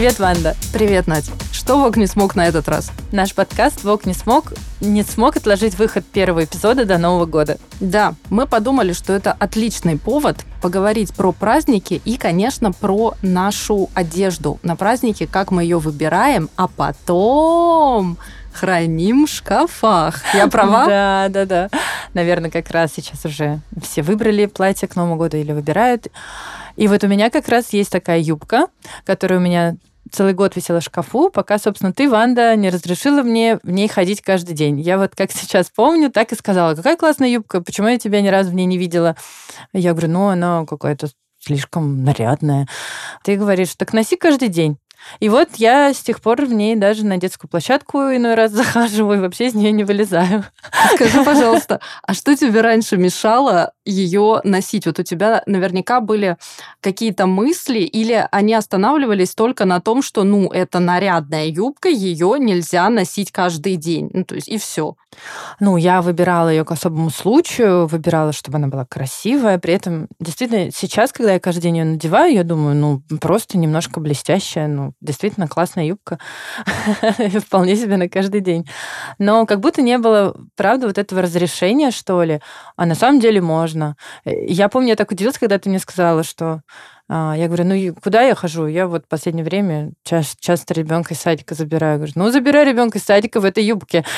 Привет, Ванда. Привет, Надь. Что Вок не смог на этот раз? Наш подкаст Вок не смог не смог отложить выход первого эпизода до Нового года. Да, мы подумали, что это отличный повод поговорить про праздники и, конечно, про нашу одежду на праздники, как мы ее выбираем, а потом храним в шкафах. Я права? Да, да, да. Наверное, как раз сейчас уже все выбрали платье к Новому году или выбирают. И вот у меня как раз есть такая юбка, которая у меня целый год висела в шкафу, пока, собственно, ты, Ванда, не разрешила мне в ней ходить каждый день. Я вот как сейчас помню, так и сказала, какая классная юбка, почему я тебя ни разу в ней не видела? Я говорю, ну, она какая-то слишком нарядная. Ты говоришь, так носи каждый день. И вот я с тех пор в ней даже на детскую площадку иной раз захаживаю и вообще из нее не вылезаю. Скажи, пожалуйста, а что тебе раньше мешало ее носить? Вот у тебя наверняка были какие-то мысли, или они останавливались только на том, что, ну, это нарядная юбка, ее нельзя носить каждый день. Ну, то есть и все. Ну, я выбирала ее к особому случаю, выбирала, чтобы она была красивая. При этом, действительно, сейчас, когда я каждый день ее надеваю, я думаю, ну, просто немножко блестящая, ну, действительно классная юбка. Вполне себе на каждый день. Но как будто не было, правда, вот этого разрешения, что ли. А на самом деле можно. Я помню, я так удивилась, когда ты мне сказала, что а, я говорю, ну куда я хожу? Я вот в последнее время часто, часто ребенка из садика забираю. Говорю, ну забирай ребенка из садика в этой юбке.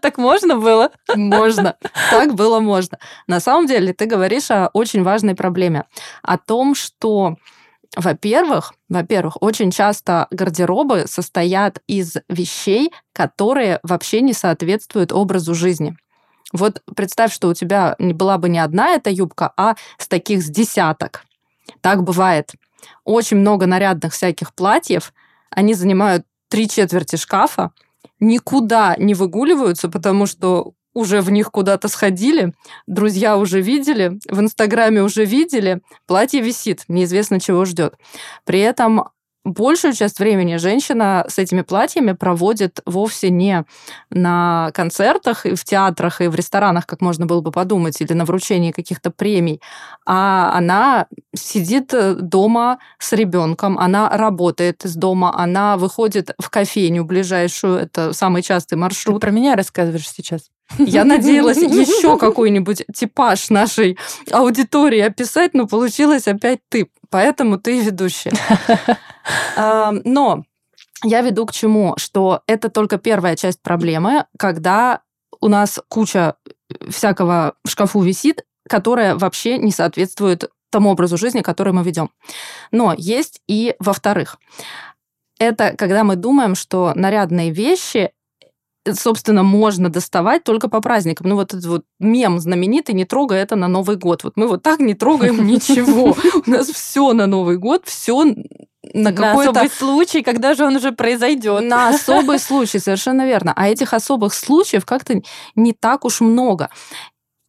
Так можно было? Можно. Так было можно. На самом деле ты говоришь о очень важной проблеме. О том, что во-первых, во-первых, очень часто гардеробы состоят из вещей, которые вообще не соответствуют образу жизни. Вот представь, что у тебя была бы не одна эта юбка, а с таких с десяток. Так бывает. Очень много нарядных всяких платьев, они занимают три четверти шкафа, никуда не выгуливаются, потому что уже в них куда-то сходили, друзья уже видели, в Инстаграме уже видели, платье висит, неизвестно чего ждет. При этом большую часть времени женщина с этими платьями проводит вовсе не на концертах и в театрах и в ресторанах, как можно было бы подумать, или на вручении каких-то премий, а она сидит э, дома с ребенком, она работает из дома, она выходит в кофейню ближайшую, это самый частый маршрут. Ты про меня рассказываешь сейчас? Я надеялась еще какой-нибудь типаж нашей аудитории описать, но получилось опять ты. Поэтому ты ведущая. Но я веду к чему? Что это только первая часть проблемы, когда у нас куча всякого в шкафу висит, которая вообще не соответствует тому образу жизни, который мы ведем. Но есть и во-вторых. Это когда мы думаем, что нарядные вещи собственно, можно доставать только по праздникам. Ну, вот этот вот мем знаменитый «Не трогай это на Новый год». Вот мы вот так не трогаем ничего. У нас все на Новый год, все на какой-то... На особый случай, когда же он уже произойдет. На особый случай, совершенно верно. А этих особых случаев как-то не так уж много.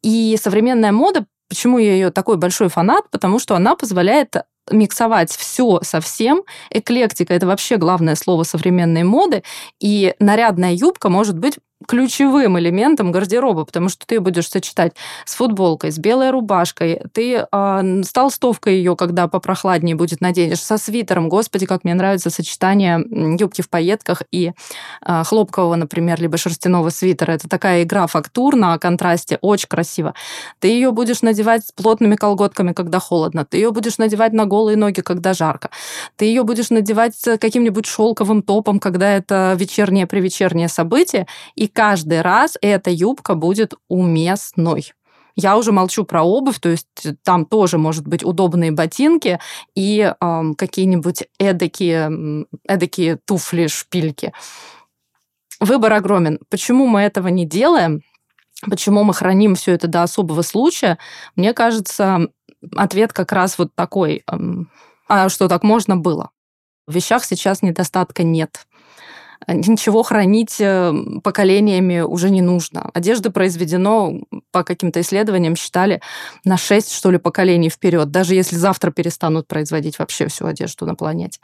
И современная мода, почему я ее такой большой фанат, потому что она позволяет миксовать все со всем. Эклектика – это вообще главное слово современной моды. И нарядная юбка может быть ключевым элементом гардероба, потому что ты будешь сочетать с футболкой, с белой рубашкой, ты э, с толстовкой ее, когда попрохладнее будет, наденешь, со свитером. Господи, как мне нравится сочетание юбки в пайетках и э, хлопкового, например, либо шерстяного свитера. Это такая игра фактур на контрасте, очень красиво. Ты ее будешь надевать с плотными колготками, когда холодно. Ты ее будешь надевать на голые ноги, когда жарко. Ты ее будешь надевать с каким-нибудь шелковым топом, когда это вечернее-привечернее событие. И каждый раз эта юбка будет уместной. Я уже молчу про обувь, то есть там тоже может быть удобные ботинки и э, какие-нибудь эдакие, эдакие туфли, шпильки. Выбор огромен. Почему мы этого не делаем? Почему мы храним все это до особого случая? Мне кажется, ответ как раз вот такой. А что, так можно было? В вещах сейчас недостатка нет ничего хранить э, поколениями уже не нужно. Одежды произведено, по каким-то исследованиям считали, на 6, что ли, поколений вперед, даже если завтра перестанут производить вообще всю одежду на планете.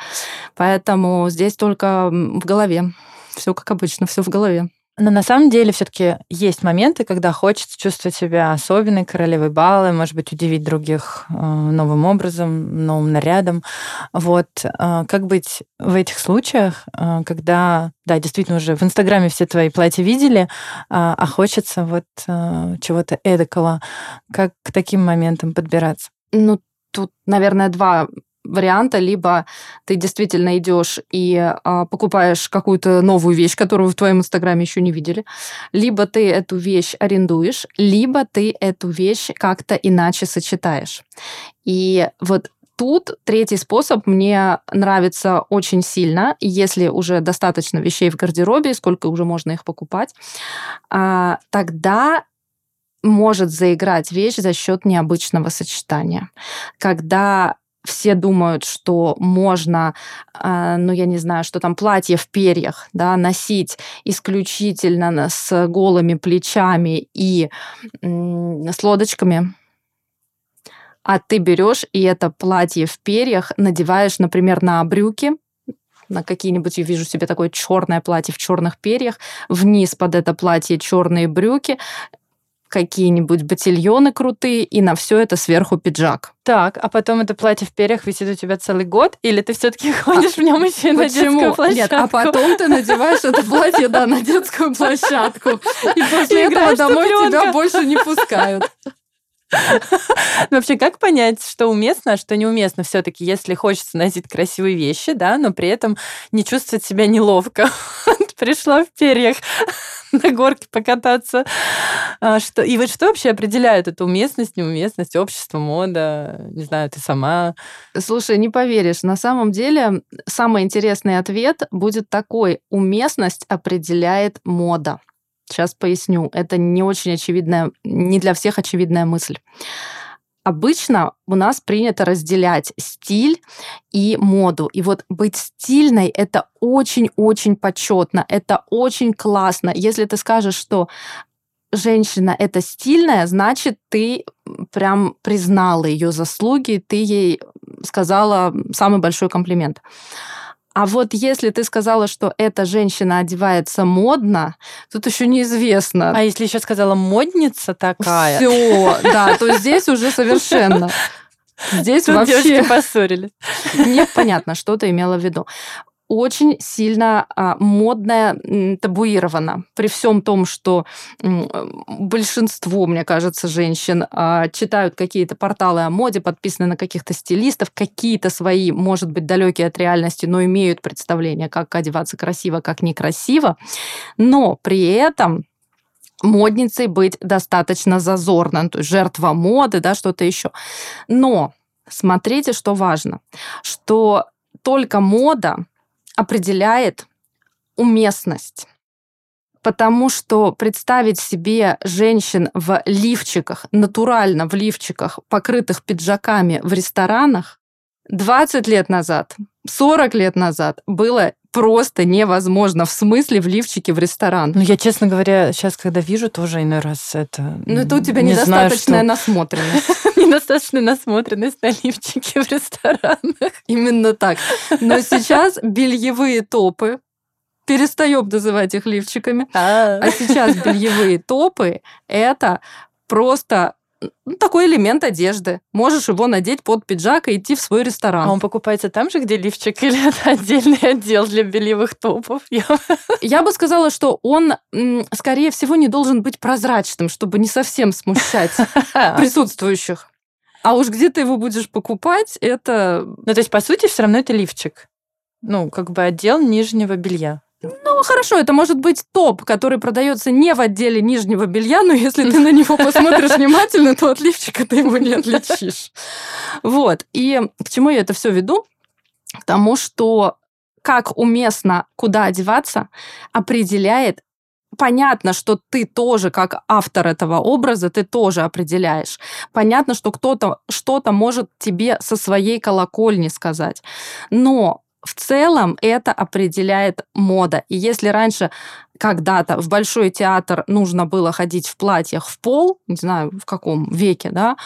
Поэтому здесь только в голове. Все как обычно, все в голове. Но на самом деле все-таки есть моменты, когда хочется чувствовать себя особенной королевой бала, может быть, удивить других э, новым образом, новым нарядом. Вот э, как быть в этих случаях, э, когда, да, действительно уже в Инстаграме все твои платья видели, а хочется вот чего-то эдакого. Как к таким моментам подбираться? Ну, тут, наверное, два варианта, либо ты действительно идешь и а, покупаешь какую-то новую вещь, которую в твоем инстаграме еще не видели, либо ты эту вещь арендуешь, либо ты эту вещь как-то иначе сочетаешь. И вот тут третий способ мне нравится очень сильно, если уже достаточно вещей в гардеробе, сколько уже можно их покупать, а, тогда может заиграть вещь за счет необычного сочетания. Когда все думают, что можно, а, ну, я не знаю, что там платье в перьях, да, носить исключительно с голыми плечами и с лодочками, а ты берешь и это платье в перьях надеваешь, например, на брюки, на какие-нибудь, я вижу себе такое черное платье в черных перьях, вниз под это платье черные брюки, какие-нибудь ботильоны крутые, и на все это сверху пиджак. Так, а потом это платье в перьях висит у тебя целый год, или ты все-таки ходишь а, в нем еще на детскую площадку? Нет, а потом ты надеваешь это платье, да, на детскую площадку. И после этого домой тебя больше не пускают. Вообще, как понять, что уместно, а что неуместно все-таки, если хочется носить красивые вещи, да, но при этом не чувствовать себя неловко? Пришла в перьях на горке покататься. А, что... И вот что вообще определяет эту уместность, неуместность, общество, мода? Не знаю, ты сама? Слушай, не поверишь, на самом деле самый интересный ответ будет такой. Уместность определяет мода. Сейчас поясню. Это не очень очевидная, не для всех очевидная мысль. Обычно у нас принято разделять стиль и моду. И вот быть стильной – это очень-очень почетно, это очень классно. Если ты скажешь, что женщина это стильная, значит, ты прям признала ее заслуги, ты ей сказала самый большой комплимент. А вот если ты сказала, что эта женщина одевается модно, тут еще неизвестно. А если еще сказала модница такая? Все, да, то здесь уже совершенно. Здесь Тут вообще поссорили. Непонятно, что ты имела в виду очень сильно а, модная табуирована. При всем том, что большинство, мне кажется, женщин а, читают какие-то порталы о моде, подписаны на каких-то стилистов, какие-то свои, может быть, далекие от реальности, но имеют представление, как одеваться красиво, как некрасиво. Но при этом модницей быть достаточно зазорно, то есть жертва моды, да, что-то еще. Но смотрите, что важно, что только мода определяет уместность. Потому что представить себе женщин в лифчиках, натурально в лифчиках, покрытых пиджаками в ресторанах, 20 лет назад, 40 лет назад было просто невозможно. В смысле в лифчике в ресторан. Ну, я, честно говоря, сейчас, когда вижу, тоже иной раз это... Ну, это у тебя не недостаточная знаю, что... насмотренность. Недостаточная насмотренность на лифчики в ресторанах. Именно так. Но сейчас бельевые топы, перестаем называть их лифчиками, а, а сейчас бельевые топы – это просто ну, такой элемент одежды. Можешь его надеть под пиджак и идти в свой ресторан. А он покупается там же, где лифчик, или это отдельный отдел для бельевых топов? Я... Я бы сказала, что он, скорее всего, не должен быть прозрачным, чтобы не совсем смущать присутствующих. А уж где ты его будешь покупать, это... Ну, то есть, по сути, все равно это лифчик. Ну, как бы отдел нижнего белья. Ну, хорошо, это может быть топ, который продается не в отделе нижнего белья, но если ты на него посмотришь внимательно, то от лифчика ты его не отличишь. Вот. И к чему я это все веду? К тому, что как уместно куда одеваться, определяет Понятно, что ты тоже, как автор этого образа, ты тоже определяешь. Понятно, что кто-то что-то может тебе со своей колокольни сказать. Но в целом это определяет мода. И если раньше когда-то в большой театр нужно было ходить в платьях в пол, не знаю, в каком веке, да,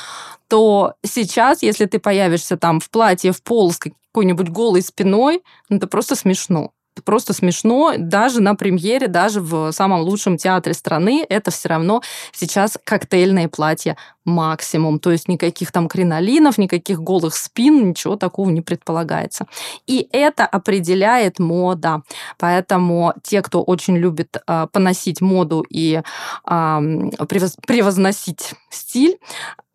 то сейчас, если ты появишься там в платье в пол с какой-нибудь голой спиной, ну, это просто смешно. Просто смешно. Даже на премьере, даже в самом лучшем театре страны это все равно сейчас коктейльные платья максимум. То есть никаких там кринолинов, никаких голых спин, ничего такого не предполагается. И это определяет мода. Поэтому те, кто очень любит э, поносить моду и э, превозносить стиль,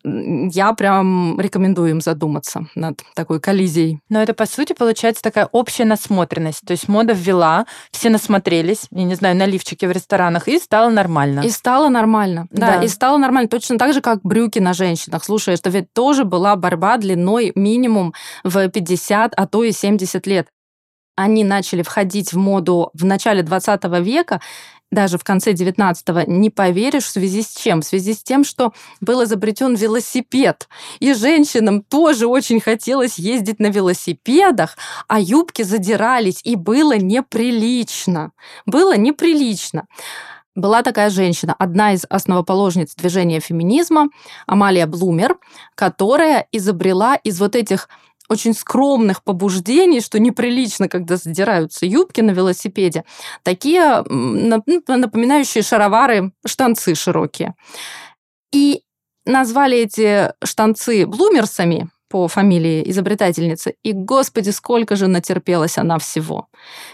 я прям рекомендую им задуматься над такой коллизией. Но это, по сути, получается такая общая насмотренность. То есть мода ввела, все насмотрелись, я не знаю, на лифчики в ресторанах, и стало нормально. И стало нормально, да, да. и стало нормально. Точно так же, как брюки на женщинах. Слушай, это ведь тоже была борьба длиной минимум в 50, а то и 70 лет они начали входить в моду в начале 20 века, даже в конце 19-го, не поверишь, в связи с чем? В связи с тем, что был изобретен велосипед. И женщинам тоже очень хотелось ездить на велосипедах, а юбки задирались, и было неприлично. Было неприлично. Была такая женщина, одна из основоположниц движения феминизма, Амалия Блумер, которая изобрела из вот этих очень скромных побуждений, что неприлично, когда задираются юбки на велосипеде, такие ну, напоминающие шаровары штанцы широкие. И назвали эти штанцы блумерсами, по фамилии изобретательницы. И, господи, сколько же натерпелась она всего.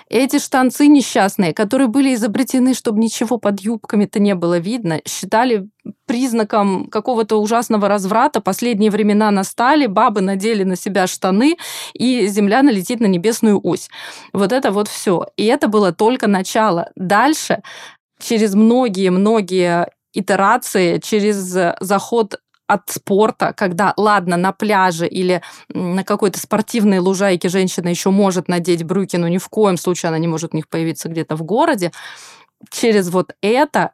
Эти штанцы несчастные, которые были изобретены, чтобы ничего под юбками-то не было видно, считали признаком какого-то ужасного разврата. Последние времена настали, бабы надели на себя штаны, и земля налетит на небесную ось. Вот это вот все. И это было только начало. Дальше, через многие-многие итерации, через заход от спорта, когда, ладно, на пляже или на какой-то спортивной лужайке женщина еще может надеть брюки, но ни в коем случае она не может в них появиться где-то в городе, через вот это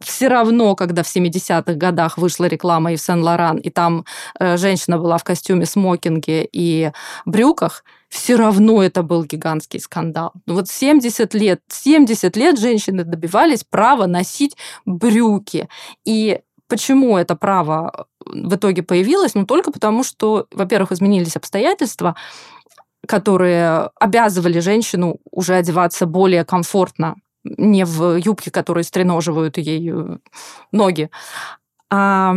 все равно, когда в 70-х годах вышла реклама и в Сен-Лоран, и там э, женщина была в костюме, смокинге и брюках, все равно это был гигантский скандал. Ну вот 70 лет, 70 лет женщины добивались права носить брюки. И Почему это право в итоге появилось? Ну, только потому, что, во-первых, изменились обстоятельства, которые обязывали женщину уже одеваться более комфортно, не в юбке, которые стреноживают ей э, ноги. А,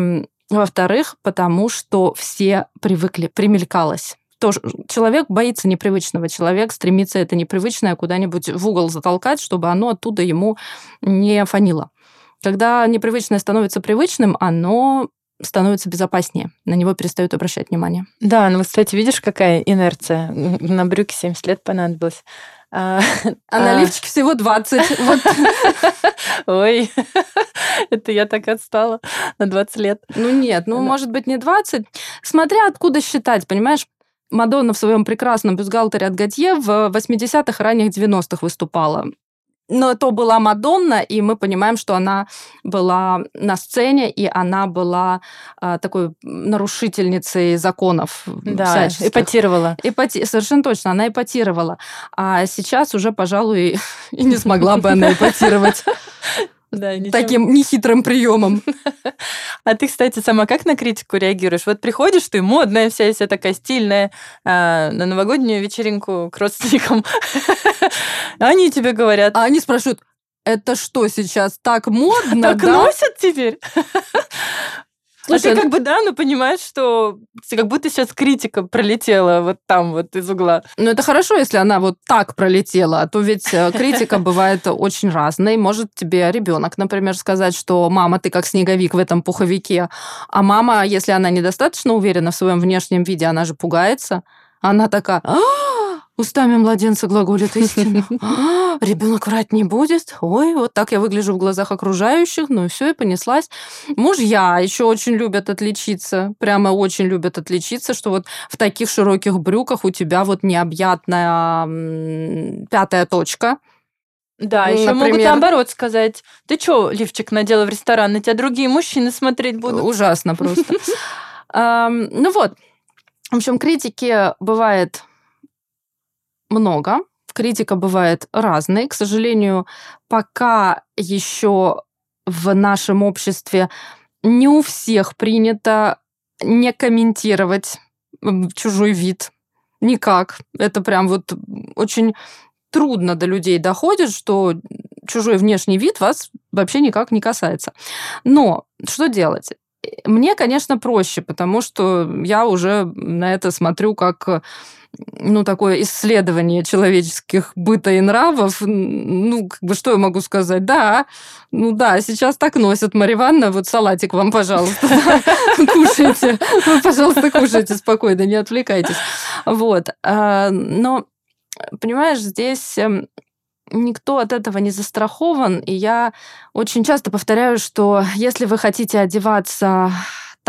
во-вторых, потому что все привыкли, примелькалось тоже человек боится непривычного, человек стремится это непривычное куда-нибудь в угол затолкать, чтобы оно оттуда ему не фанило. Когда непривычное становится привычным, оно становится безопаснее, на него перестают обращать внимание. Да, ну, кстати, видишь, какая инерция? На брюки 70 лет понадобилось. А, а на а. лифчике всего 20. Ой, это я так отстала на 20 лет. Ну нет, ну может быть не 20. Смотря откуда считать, понимаешь? Мадонна в своем прекрасном бюстгальтере от Готье в 80-х, ранних 90-х выступала. Но то была Мадонна, и мы понимаем, что она была на сцене, и она была а, такой нарушительницей законов да, всяческих. эпатировала. Эпати... Совершенно точно, она эпатировала. А сейчас уже, пожалуй, и не смогла бы она эпатировать. Да, ничем... Таким нехитрым приемом. А ты, кстати, сама как на критику реагируешь? Вот приходишь ты модная вся, вся такая стильная, а, на новогоднюю вечеринку к родственникам. Они тебе говорят... А они спрашивают, это что сейчас так модно? Так да? носят теперь? Слушай, а ты как бы, да, но понимаешь, что как будто сейчас критика пролетела вот там вот из угла. Ну, это хорошо, если она вот так пролетела, а то ведь э, критика бывает очень разной. Может тебе ребенок, например, сказать, что мама, ты как снеговик в этом пуховике, а мама, если она недостаточно уверена в своем внешнем виде, она же пугается, она такая, Устами младенца глаголит истину. А, ребенок врать не будет. Ой, вот так я выгляжу в глазах окружающих. Ну и все, и понеслась. Мужья еще очень любят отличиться. Прямо очень любят отличиться, что вот в таких широких брюках у тебя вот необъятная пятая точка. Да, еще Например... могут наоборот сказать, ты что, лифчик надела в ресторан, на тебя другие мужчины смотреть будут. Ужасно просто. Ну вот, в общем, критики бывает много. Критика бывает разной. К сожалению, пока еще в нашем обществе не у всех принято не комментировать чужой вид. Никак. Это прям вот очень трудно до людей доходит, что чужой внешний вид вас вообще никак не касается. Но что делать? Мне, конечно, проще, потому что я уже на это смотрю как ну, такое исследование человеческих быта и нравов, ну, как бы, что я могу сказать? Да, ну да, сейчас так носят. Марья Ивановна, вот салатик вам, пожалуйста, кушайте. Пожалуйста, кушайте спокойно, не отвлекайтесь. Вот. А, но, понимаешь, здесь эм, никто от этого не застрахован, и я очень часто повторяю, что если вы хотите одеваться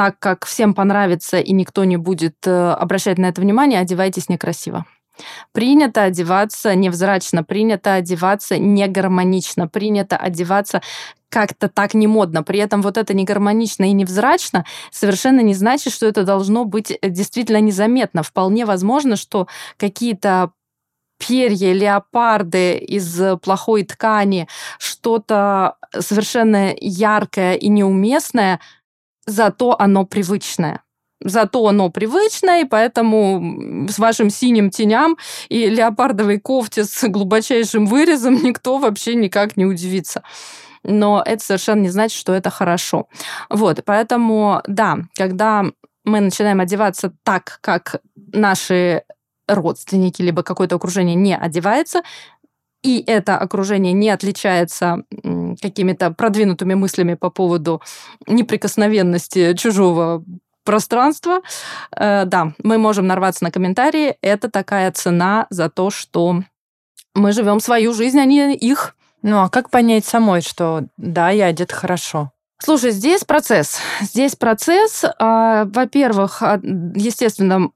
так, как всем понравится, и никто не будет э, обращать на это внимание, одевайтесь некрасиво. Принято одеваться невзрачно, принято одеваться негармонично, принято одеваться как-то так не модно. При этом вот это негармонично и невзрачно совершенно не значит, что это должно быть э, действительно незаметно. Вполне возможно, что какие-то перья, леопарды из плохой ткани, что-то совершенно яркое и неуместное – зато оно привычное. Зато оно привычное, и поэтому с вашим синим теням и леопардовой кофте с глубочайшим вырезом никто вообще никак не удивится но это совершенно не значит, что это хорошо. Вот, поэтому, да, когда мы начинаем одеваться так, как наши родственники, либо какое-то окружение не одевается, и это окружение не отличается какими-то продвинутыми мыслями по поводу неприкосновенности чужого пространства, э, да, мы можем нарваться на комментарии. Это такая цена за то, что мы живем свою жизнь, а не их. Ну а как понять самой, что да, я одет хорошо? Слушай, здесь процесс. Здесь процесс. А, во-первых, а, естественно,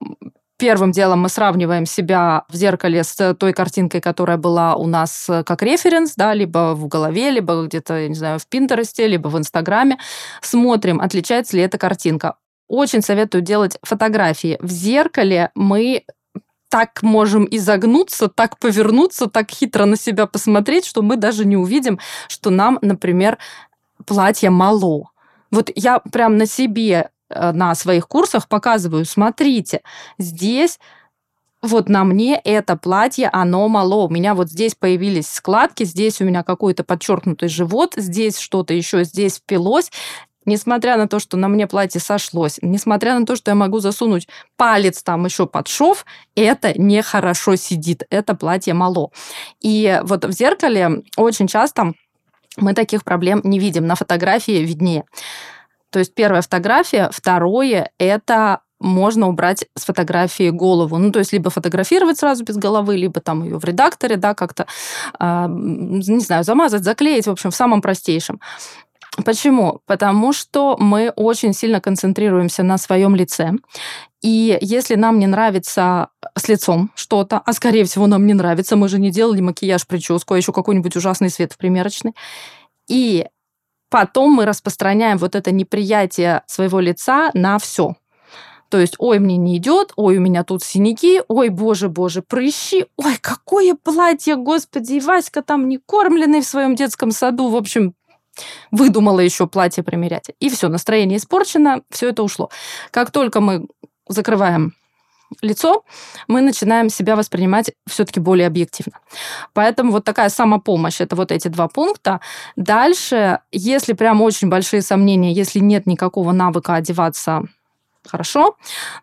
Первым делом мы сравниваем себя в зеркале с той картинкой, которая была у нас э, как референс, да, либо в голове, либо где-то, я не знаю, в Пинтересте, либо в Инстаграме. Смотрим, отличается ли эта картинка. Очень советую делать фотографии. В зеркале мы так можем изогнуться, так повернуться, так хитро на себя посмотреть, что мы даже не увидим, что нам, например, платье мало. Вот я прям на себе на своих курсах показываю, смотрите, здесь вот на мне это платье, оно мало. У меня вот здесь появились складки, здесь у меня какой-то подчеркнутый живот, здесь что-то еще, здесь впилось. Несмотря на то, что на мне платье сошлось, несмотря на то, что я могу засунуть палец там еще под шов, это нехорошо сидит, это платье мало. И вот в зеркале очень часто мы таких проблем не видим, на фотографии виднее. То есть первая фотография. Второе – это можно убрать с фотографии голову. Ну, то есть либо фотографировать сразу без головы, либо там ее в редакторе, да, как-то, э, не знаю, замазать, заклеить, в общем, в самом простейшем. Почему? Потому что мы очень сильно концентрируемся на своем лице. И если нам не нравится с лицом что-то, а скорее всего нам не нравится, мы же не делали макияж, прическу, а еще какой-нибудь ужасный свет в примерочной, и потом мы распространяем вот это неприятие своего лица на все. То есть, ой, мне не идет, ой, у меня тут синяки, ой, боже, боже, прыщи, ой, какое платье, господи, и Васька там не кормленный в своем детском саду, в общем, выдумала еще платье примерять. И все, настроение испорчено, все это ушло. Как только мы закрываем лицо, мы начинаем себя воспринимать все-таки более объективно. Поэтому вот такая самопомощь, это вот эти два пункта. Дальше, если прям очень большие сомнения, если нет никакого навыка одеваться хорошо,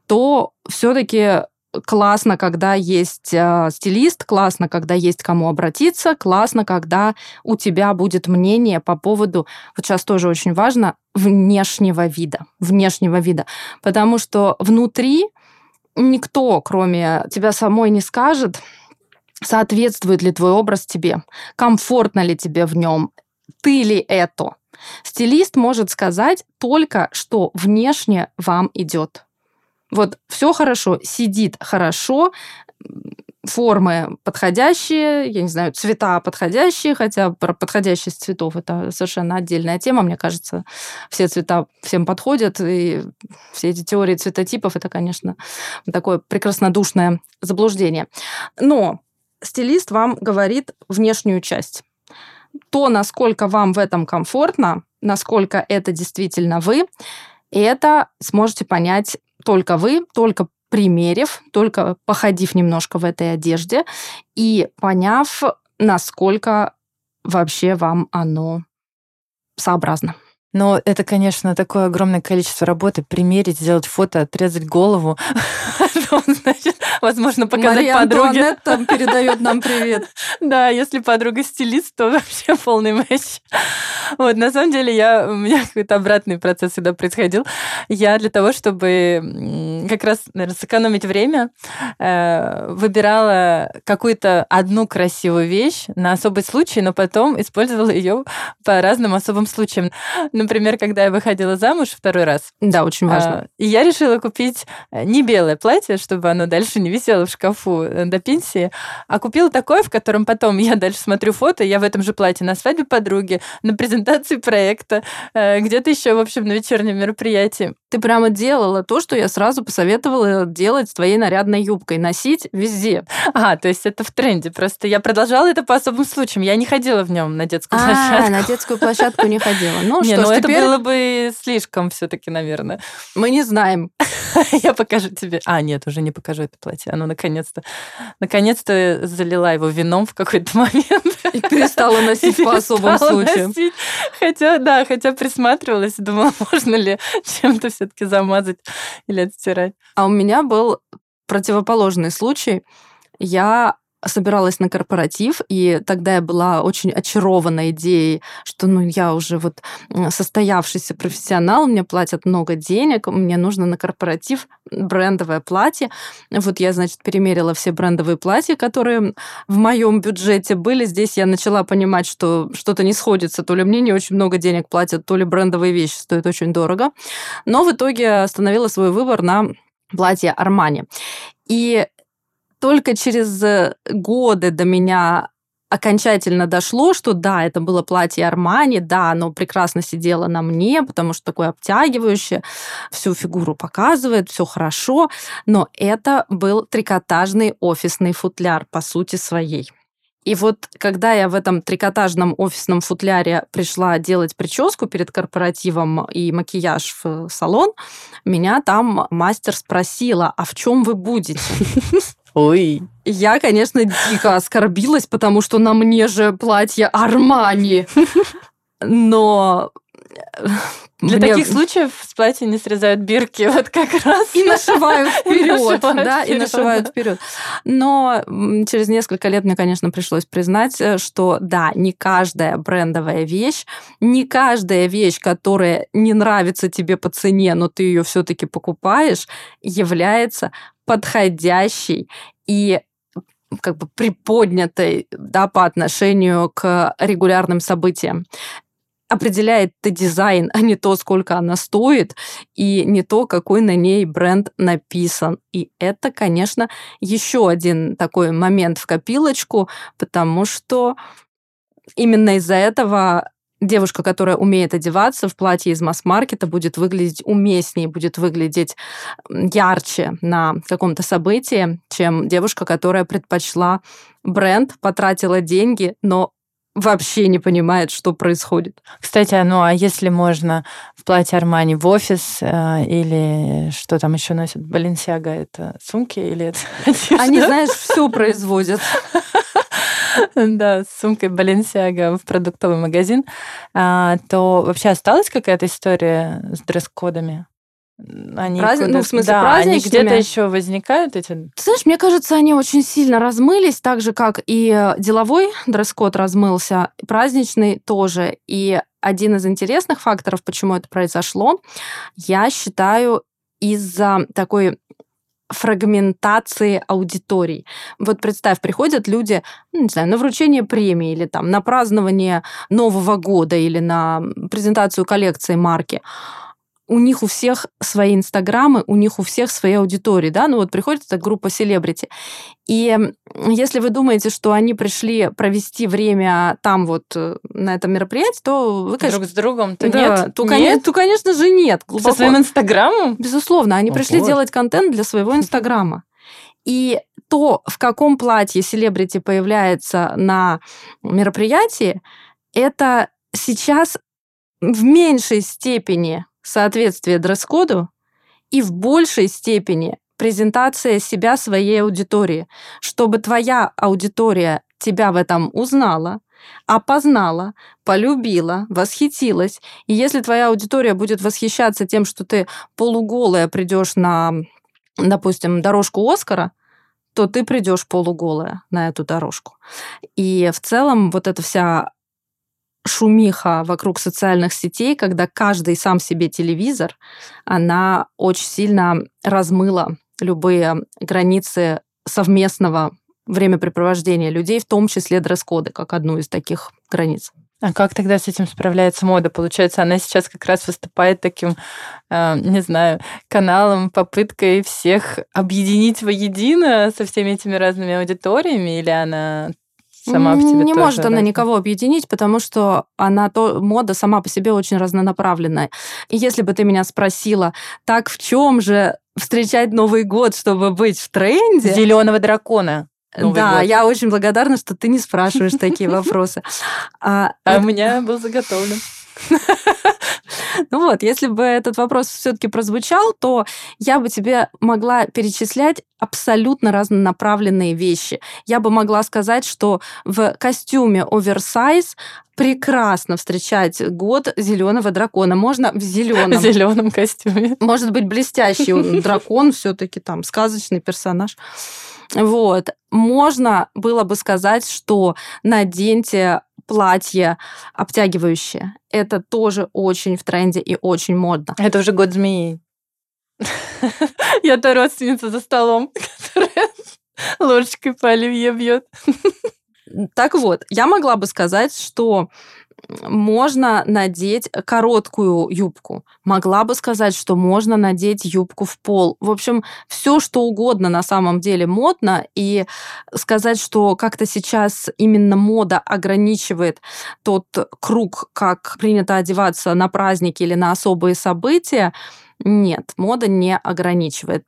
то все-таки классно, когда есть э, стилист, классно, когда есть кому обратиться, классно, когда у тебя будет мнение по поводу, вот сейчас тоже очень важно, внешнего вида, внешнего вида, потому что внутри никто, кроме тебя самой, не скажет, соответствует ли твой образ тебе, комфортно ли тебе в нем, ты ли это. Стилист может сказать только, что внешне вам идет. Вот все хорошо, сидит хорошо, формы подходящие, я не знаю, цвета подходящие, хотя про подходящесть цветов это совершенно отдельная тема. Мне кажется, все цвета всем подходят, и все эти теории цветотипов это, конечно, такое прекраснодушное заблуждение. Но стилист вам говорит внешнюю часть. То, насколько вам в этом комфортно, насколько это действительно вы, это сможете понять только вы, только примерив, только походив немножко в этой одежде и поняв, насколько вообще вам оно сообразно. Но это, конечно, такое огромное количество работы. Примерить, сделать фото, отрезать голову. Значит, возможно, показать Мария подруге. там передает нам привет. Да, если подруга стилист, то вообще полный матч. Вот, на самом деле, я, у меня какой-то обратный процесс всегда происходил. Я для того, чтобы как раз, наверное, сэкономить время, э, выбирала какую-то одну красивую вещь на особый случай, но потом использовала ее по разным особым случаям. Например, когда я выходила замуж второй раз. Да, очень важно. А, и я решила купить э, не белое платье, чтобы оно дальше не висело в шкафу э, до пенсии, а купила такое, в котором потом я дальше смотрю фото, я в этом же платье на свадьбе подруги, на презентации проекта, э, где-то еще, в общем, на вечернем мероприятии. Ты прямо делала то, что я сразу посоветовала делать с твоей нарядной юбкой, носить везде. А, то есть это в тренде. Просто я продолжала это по особым случаям. Я не ходила в нем на детскую а, площадку. на детскую площадку не ходила. Ну не, что ну это теперь... было бы слишком все-таки, наверное. Мы не знаем. Я покажу тебе. А, нет, уже не покажу это платье. Оно наконец-то, наконец-то залила его вином в какой-то момент. И перестала носить по особым случаям. Хотя, да, хотя присматривалась и думала, можно ли чем-то все-таки замазать или отстирать. А у меня был противоположный случай. Я собиралась на корпоратив, и тогда я была очень очарована идеей, что ну я уже вот состоявшийся профессионал, мне платят много денег, мне нужно на корпоратив брендовое платье. Вот я, значит, перемерила все брендовые платья, которые в моем бюджете были. Здесь я начала понимать, что что-то не сходится. То ли мне не очень много денег платят, то ли брендовые вещи стоят очень дорого. Но в итоге остановила свой выбор на платье Армани. И только через э, годы до меня окончательно дошло, что да, это было платье Армани, да, оно прекрасно сидело на мне, потому что такое обтягивающее, всю фигуру показывает, все хорошо, но это был трикотажный офисный футляр по сути своей. И вот когда я в этом трикотажном офисном футляре пришла делать прическу перед корпоративом и макияж в салон, меня там мастер спросила, а в чем вы будете? Ой. Я, конечно, дико оскорбилась, потому что на мне же платье Армани. Но э, для Мне... таких случаев с платья не срезают бирки, вот как раз. И нашивают вперед, да, и нашивают вперед. Но через несколько лет мне, конечно, пришлось признать, э, что да, не каждая брендовая вещь, не каждая вещь, которая не нравится тебе по цене, но ты ее все-таки покупаешь, является подходящей и как бы приподнятой да, по отношению к регулярным событиям определяет ты дизайн, а не то, сколько она стоит, и не то, какой на ней бренд написан. И это, конечно, еще один такой момент в копилочку, потому что именно из-за этого девушка, которая умеет одеваться в платье из масс-маркета, будет выглядеть уместнее, будет выглядеть ярче на каком-то событии, чем девушка, которая предпочла бренд, потратила деньги, но вообще не понимает, что происходит. Кстати, ну а если можно в платье Армани в офис э, или что там еще носят? Баленсиага это сумки или это Они, знаешь, все производят. да, с сумкой Баленсиага в продуктовый магазин, а, то вообще осталась какая-то история с дресс-кодами? Они Празд... ну, в смысле, да, они где-то еще возникают эти. Ты знаешь, мне кажется, они очень сильно размылись, так же как и деловой дресс-код размылся, праздничный тоже. И один из интересных факторов, почему это произошло, я считаю из-за такой фрагментации аудиторий. Вот представь, приходят люди, ну, не знаю, на вручение премии или там на празднование Нового года или на презентацию коллекции марки у них у всех свои инстаграмы, у них у всех свои аудитории, да, ну вот приходит эта группа селебрити. И если вы думаете, что они пришли провести время там вот э, на этом мероприятии, то вы, конечно... Друг с другом, то да, нет? То, нет? Конечно, то, конечно же, нет. Глубоко. Со своим инстаграмом? Безусловно, они О, пришли боже. делать контент для своего инстаграма. И то, в каком платье селебрити появляется на мероприятии, это сейчас в меньшей степени соответствие дресс-коду и в большей степени презентация себя своей аудитории, чтобы твоя аудитория тебя в этом узнала, опознала, полюбила, восхитилась. И если твоя аудитория будет восхищаться тем, что ты полуголая придешь на, допустим, дорожку Оскара, то ты придешь полуголая на эту дорожку. И в целом вот эта вся шумиха вокруг социальных сетей, когда каждый сам себе телевизор, она очень сильно размыла любые границы совместного времяпрепровождения людей, в том числе дресс-коды, как одну из таких границ. А как тогда с этим справляется мода? Получается, она сейчас как раз выступает таким, э, не знаю, каналом, попыткой всех объединить воедино со всеми этими разными аудиториями, или она сама в себе Не может она разная? никого объединить, потому что она то, мода сама по себе очень разнонаправленная. И если бы ты меня спросила, так в чем же встречать Новый год, чтобы быть в тренде? Зеленого дракона. Новый да, год. я очень благодарна, что ты не спрашиваешь такие вопросы. А, А у меня был заготовлен. ну вот, если бы этот вопрос все-таки прозвучал, то я бы тебе могла перечислять абсолютно разнонаправленные вещи. Я бы могла сказать, что в костюме оверсайз прекрасно встречать год зеленого дракона. Можно в В зеленом. зеленом костюме. Может быть, блестящий он, дракон все-таки там сказочный персонаж. Вот. Можно было бы сказать, что наденьте платье обтягивающее. Это тоже очень в тренде и очень модно. Это уже год змеи. Я та родственница за столом, которая ложечкой по оливье бьет. Так вот, я могла бы сказать, что можно надеть короткую юбку. Могла бы сказать, что можно надеть юбку в пол. В общем, все, что угодно на самом деле модно. И сказать, что как-то сейчас именно мода ограничивает тот круг, как принято одеваться на праздники или на особые события, нет, мода не ограничивает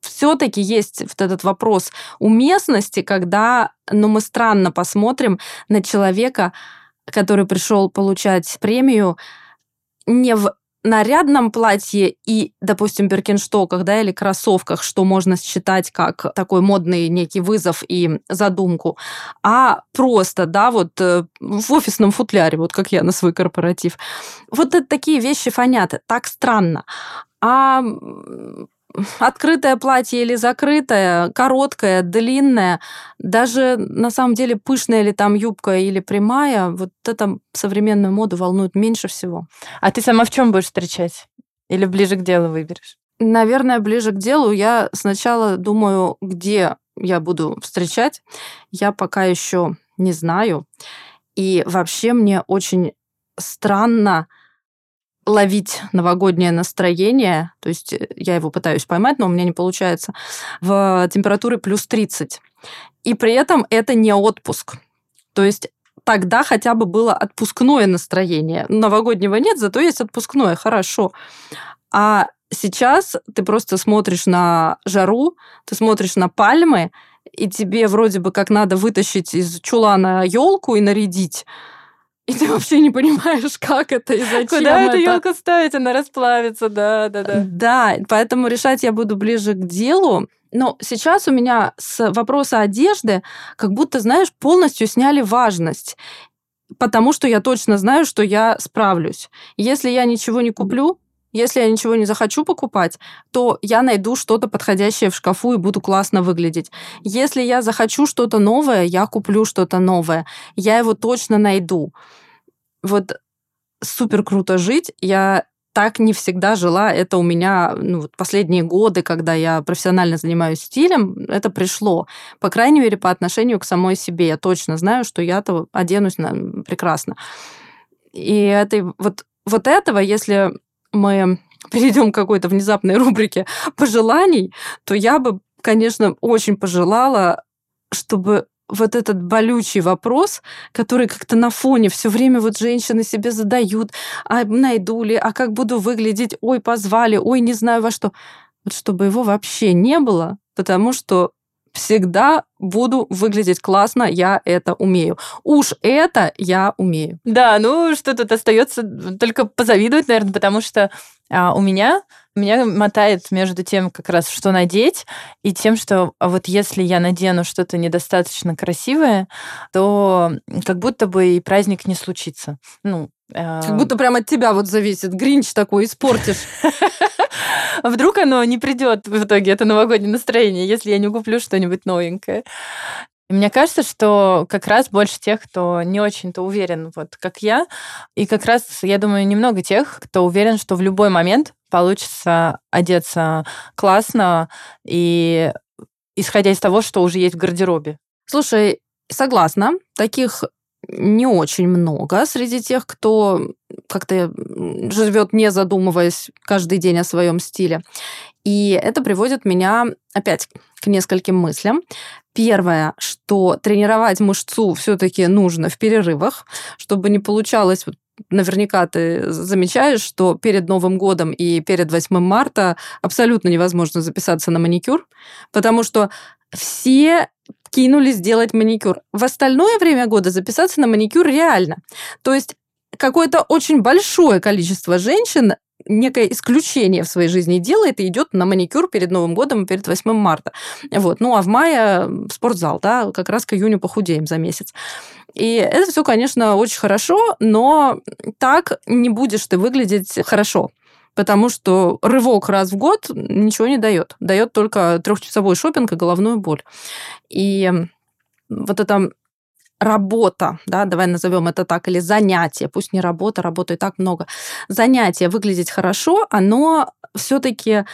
все-таки есть вот этот вопрос уместности, когда ну, мы странно посмотрим на человека, который пришел получать премию не в нарядном платье и, допустим, беркинштоках, да, или кроссовках, что можно считать как такой модный некий вызов и задумку, а просто, да, вот э, в офисном футляре, вот как я на свой корпоратив. Вот это такие вещи фонят, так странно. А открытое платье или закрытое, короткое, длинное, даже на самом деле пышная ли там юбка или прямая, вот это современную моду волнует меньше всего. А ты сама в чем будешь встречать? Или ближе к делу выберешь? Наверное, ближе к делу я сначала думаю, где я буду встречать. Я пока еще не знаю. И вообще мне очень странно ловить новогоднее настроение, то есть э, я его пытаюсь поймать, но у меня не получается, в температуре плюс 30. И при этом это не отпуск. То есть тогда хотя бы было отпускное настроение. Новогоднего нет, зато есть отпускное, хорошо. А сейчас ты просто смотришь на жару, ты смотришь на пальмы, и тебе вроде бы как надо вытащить из чулана елку и нарядить, и ты вообще не понимаешь, как это и зачем Куда эту елку ставить? Она расплавится, да, да, да. Да, поэтому решать я буду ближе к делу. Но сейчас у меня с вопроса одежды как будто, знаешь, полностью сняли важность. Потому что я точно знаю, что я справлюсь. Если я ничего не куплю, если я ничего не захочу покупать, то я найду что-то подходящее в шкафу и буду классно выглядеть. Если я захочу что-то новое, я куплю что-то новое. Я его точно найду. Вот супер круто жить. Я так не всегда жила. Это у меня ну, последние годы, когда я профессионально занимаюсь стилем, это пришло. По крайней мере, по отношению к самой себе. Я точно знаю, что я-то оденусь на... прекрасно. И это, вот, вот этого, если мы перейдем к какой-то внезапной рубрике пожеланий, то я бы, конечно, очень пожелала, чтобы вот этот болючий вопрос, который как-то на фоне все время вот женщины себе задают, а найду ли, а как буду выглядеть, ой, позвали, ой, не знаю во что. Вот чтобы его вообще не было, потому что всегда буду выглядеть классно, я это умею. Уж это я умею. Да, ну что тут остается только позавидовать, наверное, потому что а, у меня Меня мотает между тем, как раз, что надеть, и тем, что а вот если я надену что-то недостаточно красивое, то как будто бы и праздник не случится. Ну, как будто прямо от тебя вот зависит. Гринч такой испортишь. Вдруг оно не придет в итоге, это новогоднее настроение, если я не куплю что-нибудь новенькое. И мне кажется, что как раз больше тех, кто не очень-то уверен, вот как я, и как раз, я думаю, немного тех, кто уверен, что в любой момент получится одеться классно и исходя из того, что уже есть в гардеробе. Слушай, согласна. Таких не очень много среди тех, кто как-то живет не задумываясь каждый день о своем стиле. И это приводит меня опять к нескольким мыслям. Первое, что тренировать мышцу все-таки нужно в перерывах, чтобы не получалось наверняка ты замечаешь, что перед Новым годом и перед 8 марта абсолютно невозможно записаться на маникюр, потому что все кинулись делать маникюр. В остальное время года записаться на маникюр реально. То есть какое-то очень большое количество женщин некое исключение в своей жизни делает и идет на маникюр перед Новым годом перед 8 марта. Вот. Ну, а в мае спортзал, да, как раз к июню похудеем за месяц. И это все, конечно, очень хорошо, но так не будешь ты выглядеть хорошо потому что рывок раз в год ничего не дает. Дает только трехчасовой шопинг и головную боль. И вот это работа, да, давай назовем это так, или занятие, пусть не работа, работы и так много, занятие выглядеть хорошо, оно все-таки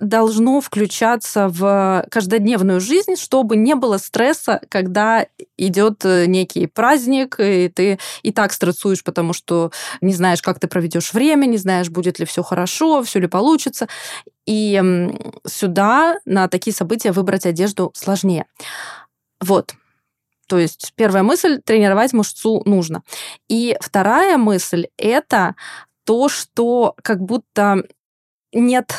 должно включаться в каждодневную жизнь, чтобы не было стресса, когда идет э, некий праздник, и ты и так стрессуешь, потому что не знаешь, как ты проведешь время, не знаешь, будет ли все хорошо, все ли получится. И сюда на такие события выбрать одежду сложнее. Вот. То есть первая мысль – тренировать мышцу нужно. И вторая мысль – это то, что как будто нет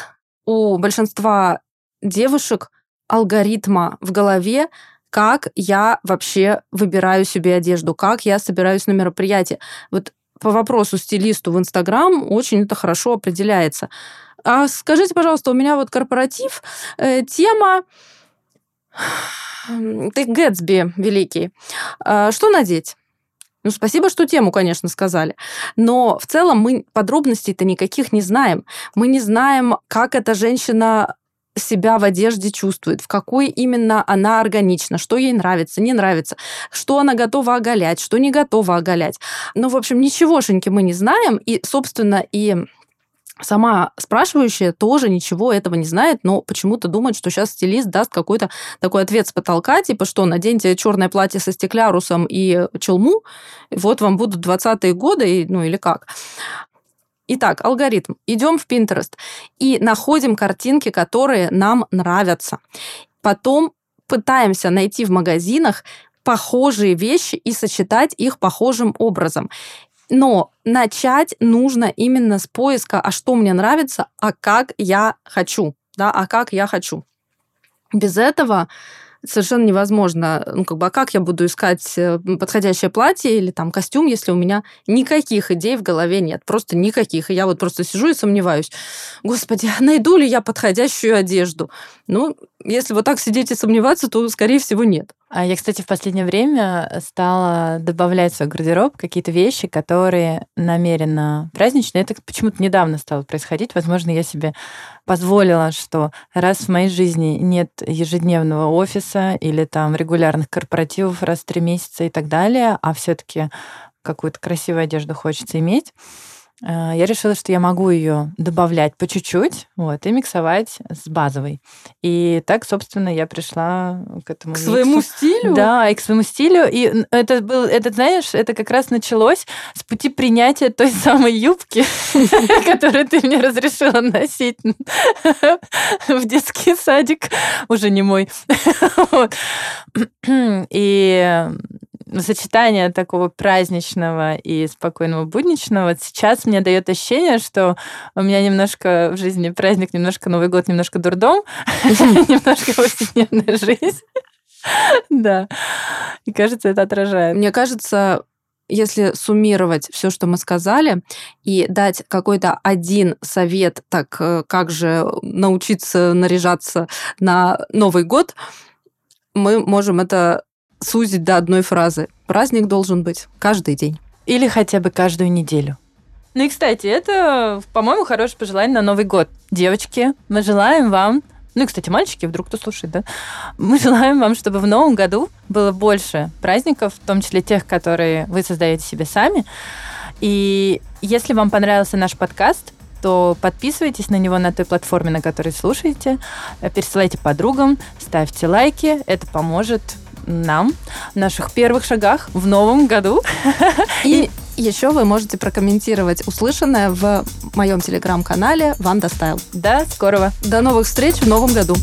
у большинства девушек алгоритма в голове, как я вообще выбираю себе одежду, как я собираюсь на мероприятие. Вот по вопросу стилисту в Инстаграм очень это хорошо определяется. А скажите, пожалуйста, у меня вот корпоратив, э, тема ты Гэтсби великий. А, что надеть? Ну, спасибо, что тему, конечно, сказали. Но в целом мы подробностей-то никаких не знаем. Мы не знаем, как эта женщина себя в одежде чувствует, в какой именно она органична, что ей нравится, не нравится, что она готова оголять, что не готова оголять. Ну, в общем, ничегошеньки мы не знаем, и, собственно, и Сама спрашивающая тоже ничего этого не знает, но почему-то думает, что сейчас стилист даст какой-то такой ответ с потолка, типа что, наденьте черное платье со стеклярусом и челму, вот вам будут 20-е годы, ну или как. Итак, алгоритм. Идем в Pinterest и находим картинки, которые нам нравятся. Потом пытаемся найти в магазинах похожие вещи и сочетать их похожим образом. Но начать нужно именно с поиска, а что мне нравится, а как я хочу, да, а как я хочу. Без этого совершенно невозможно. Ну, как бы, а как я буду искать э, подходящее платье или там костюм, если у меня никаких идей в голове нет, просто никаких. И я вот просто сижу и сомневаюсь, господи, а найду ли я подходящую одежду? Ну, если вот так сидеть и сомневаться, то, скорее всего, нет. А я, кстати, в последнее время стала добавлять в свой гардероб какие-то вещи, которые намеренно праздничные. Это почему-то недавно стало происходить. Возможно, я себе позволила, что раз в моей жизни нет ежедневного офиса или там регулярных корпоративов раз в три месяца и так далее, а все-таки какую-то красивую одежду хочется иметь, я решила, что я могу ее добавлять по чуть-чуть, вот, и миксовать с базовой. И так, собственно, я пришла к этому. К миксу. своему стилю? Да, и к своему стилю. И это был, это, знаешь, это как раз началось с пути принятия той самой юбки, которую ты мне разрешила носить в детский садик, уже не мой. И сочетание такого праздничного и спокойного будничного сейчас мне дает ощущение, что у меня немножко в жизни праздник, немножко Новый год, немножко дурдом, немножко повседневная жизнь. Да. И кажется, это отражает. Мне кажется, если суммировать все, что мы сказали, и дать какой-то один совет, так э, как же научиться наряжаться на Новый год, мы можем это сузить до одной фразы. Праздник должен быть каждый день. Или хотя бы каждую неделю. Ну и, кстати, это, по-моему, хорошее пожелание на Новый год. Девочки, мы желаем вам ну и, кстати, мальчики, вдруг кто слушает, да? Мы желаем вам, чтобы в новом году было больше праздников, в том числе тех, которые вы создаете себе сами. И если вам понравился наш подкаст, то подписывайтесь на него на той платформе, на которой слушаете, пересылайте подругам, ставьте лайки, это поможет нам в наших первых шагах в новом году. И еще вы можете прокомментировать услышанное в моем телеграм-канале Ванда Стайл. До скорого. До новых встреч в новом году.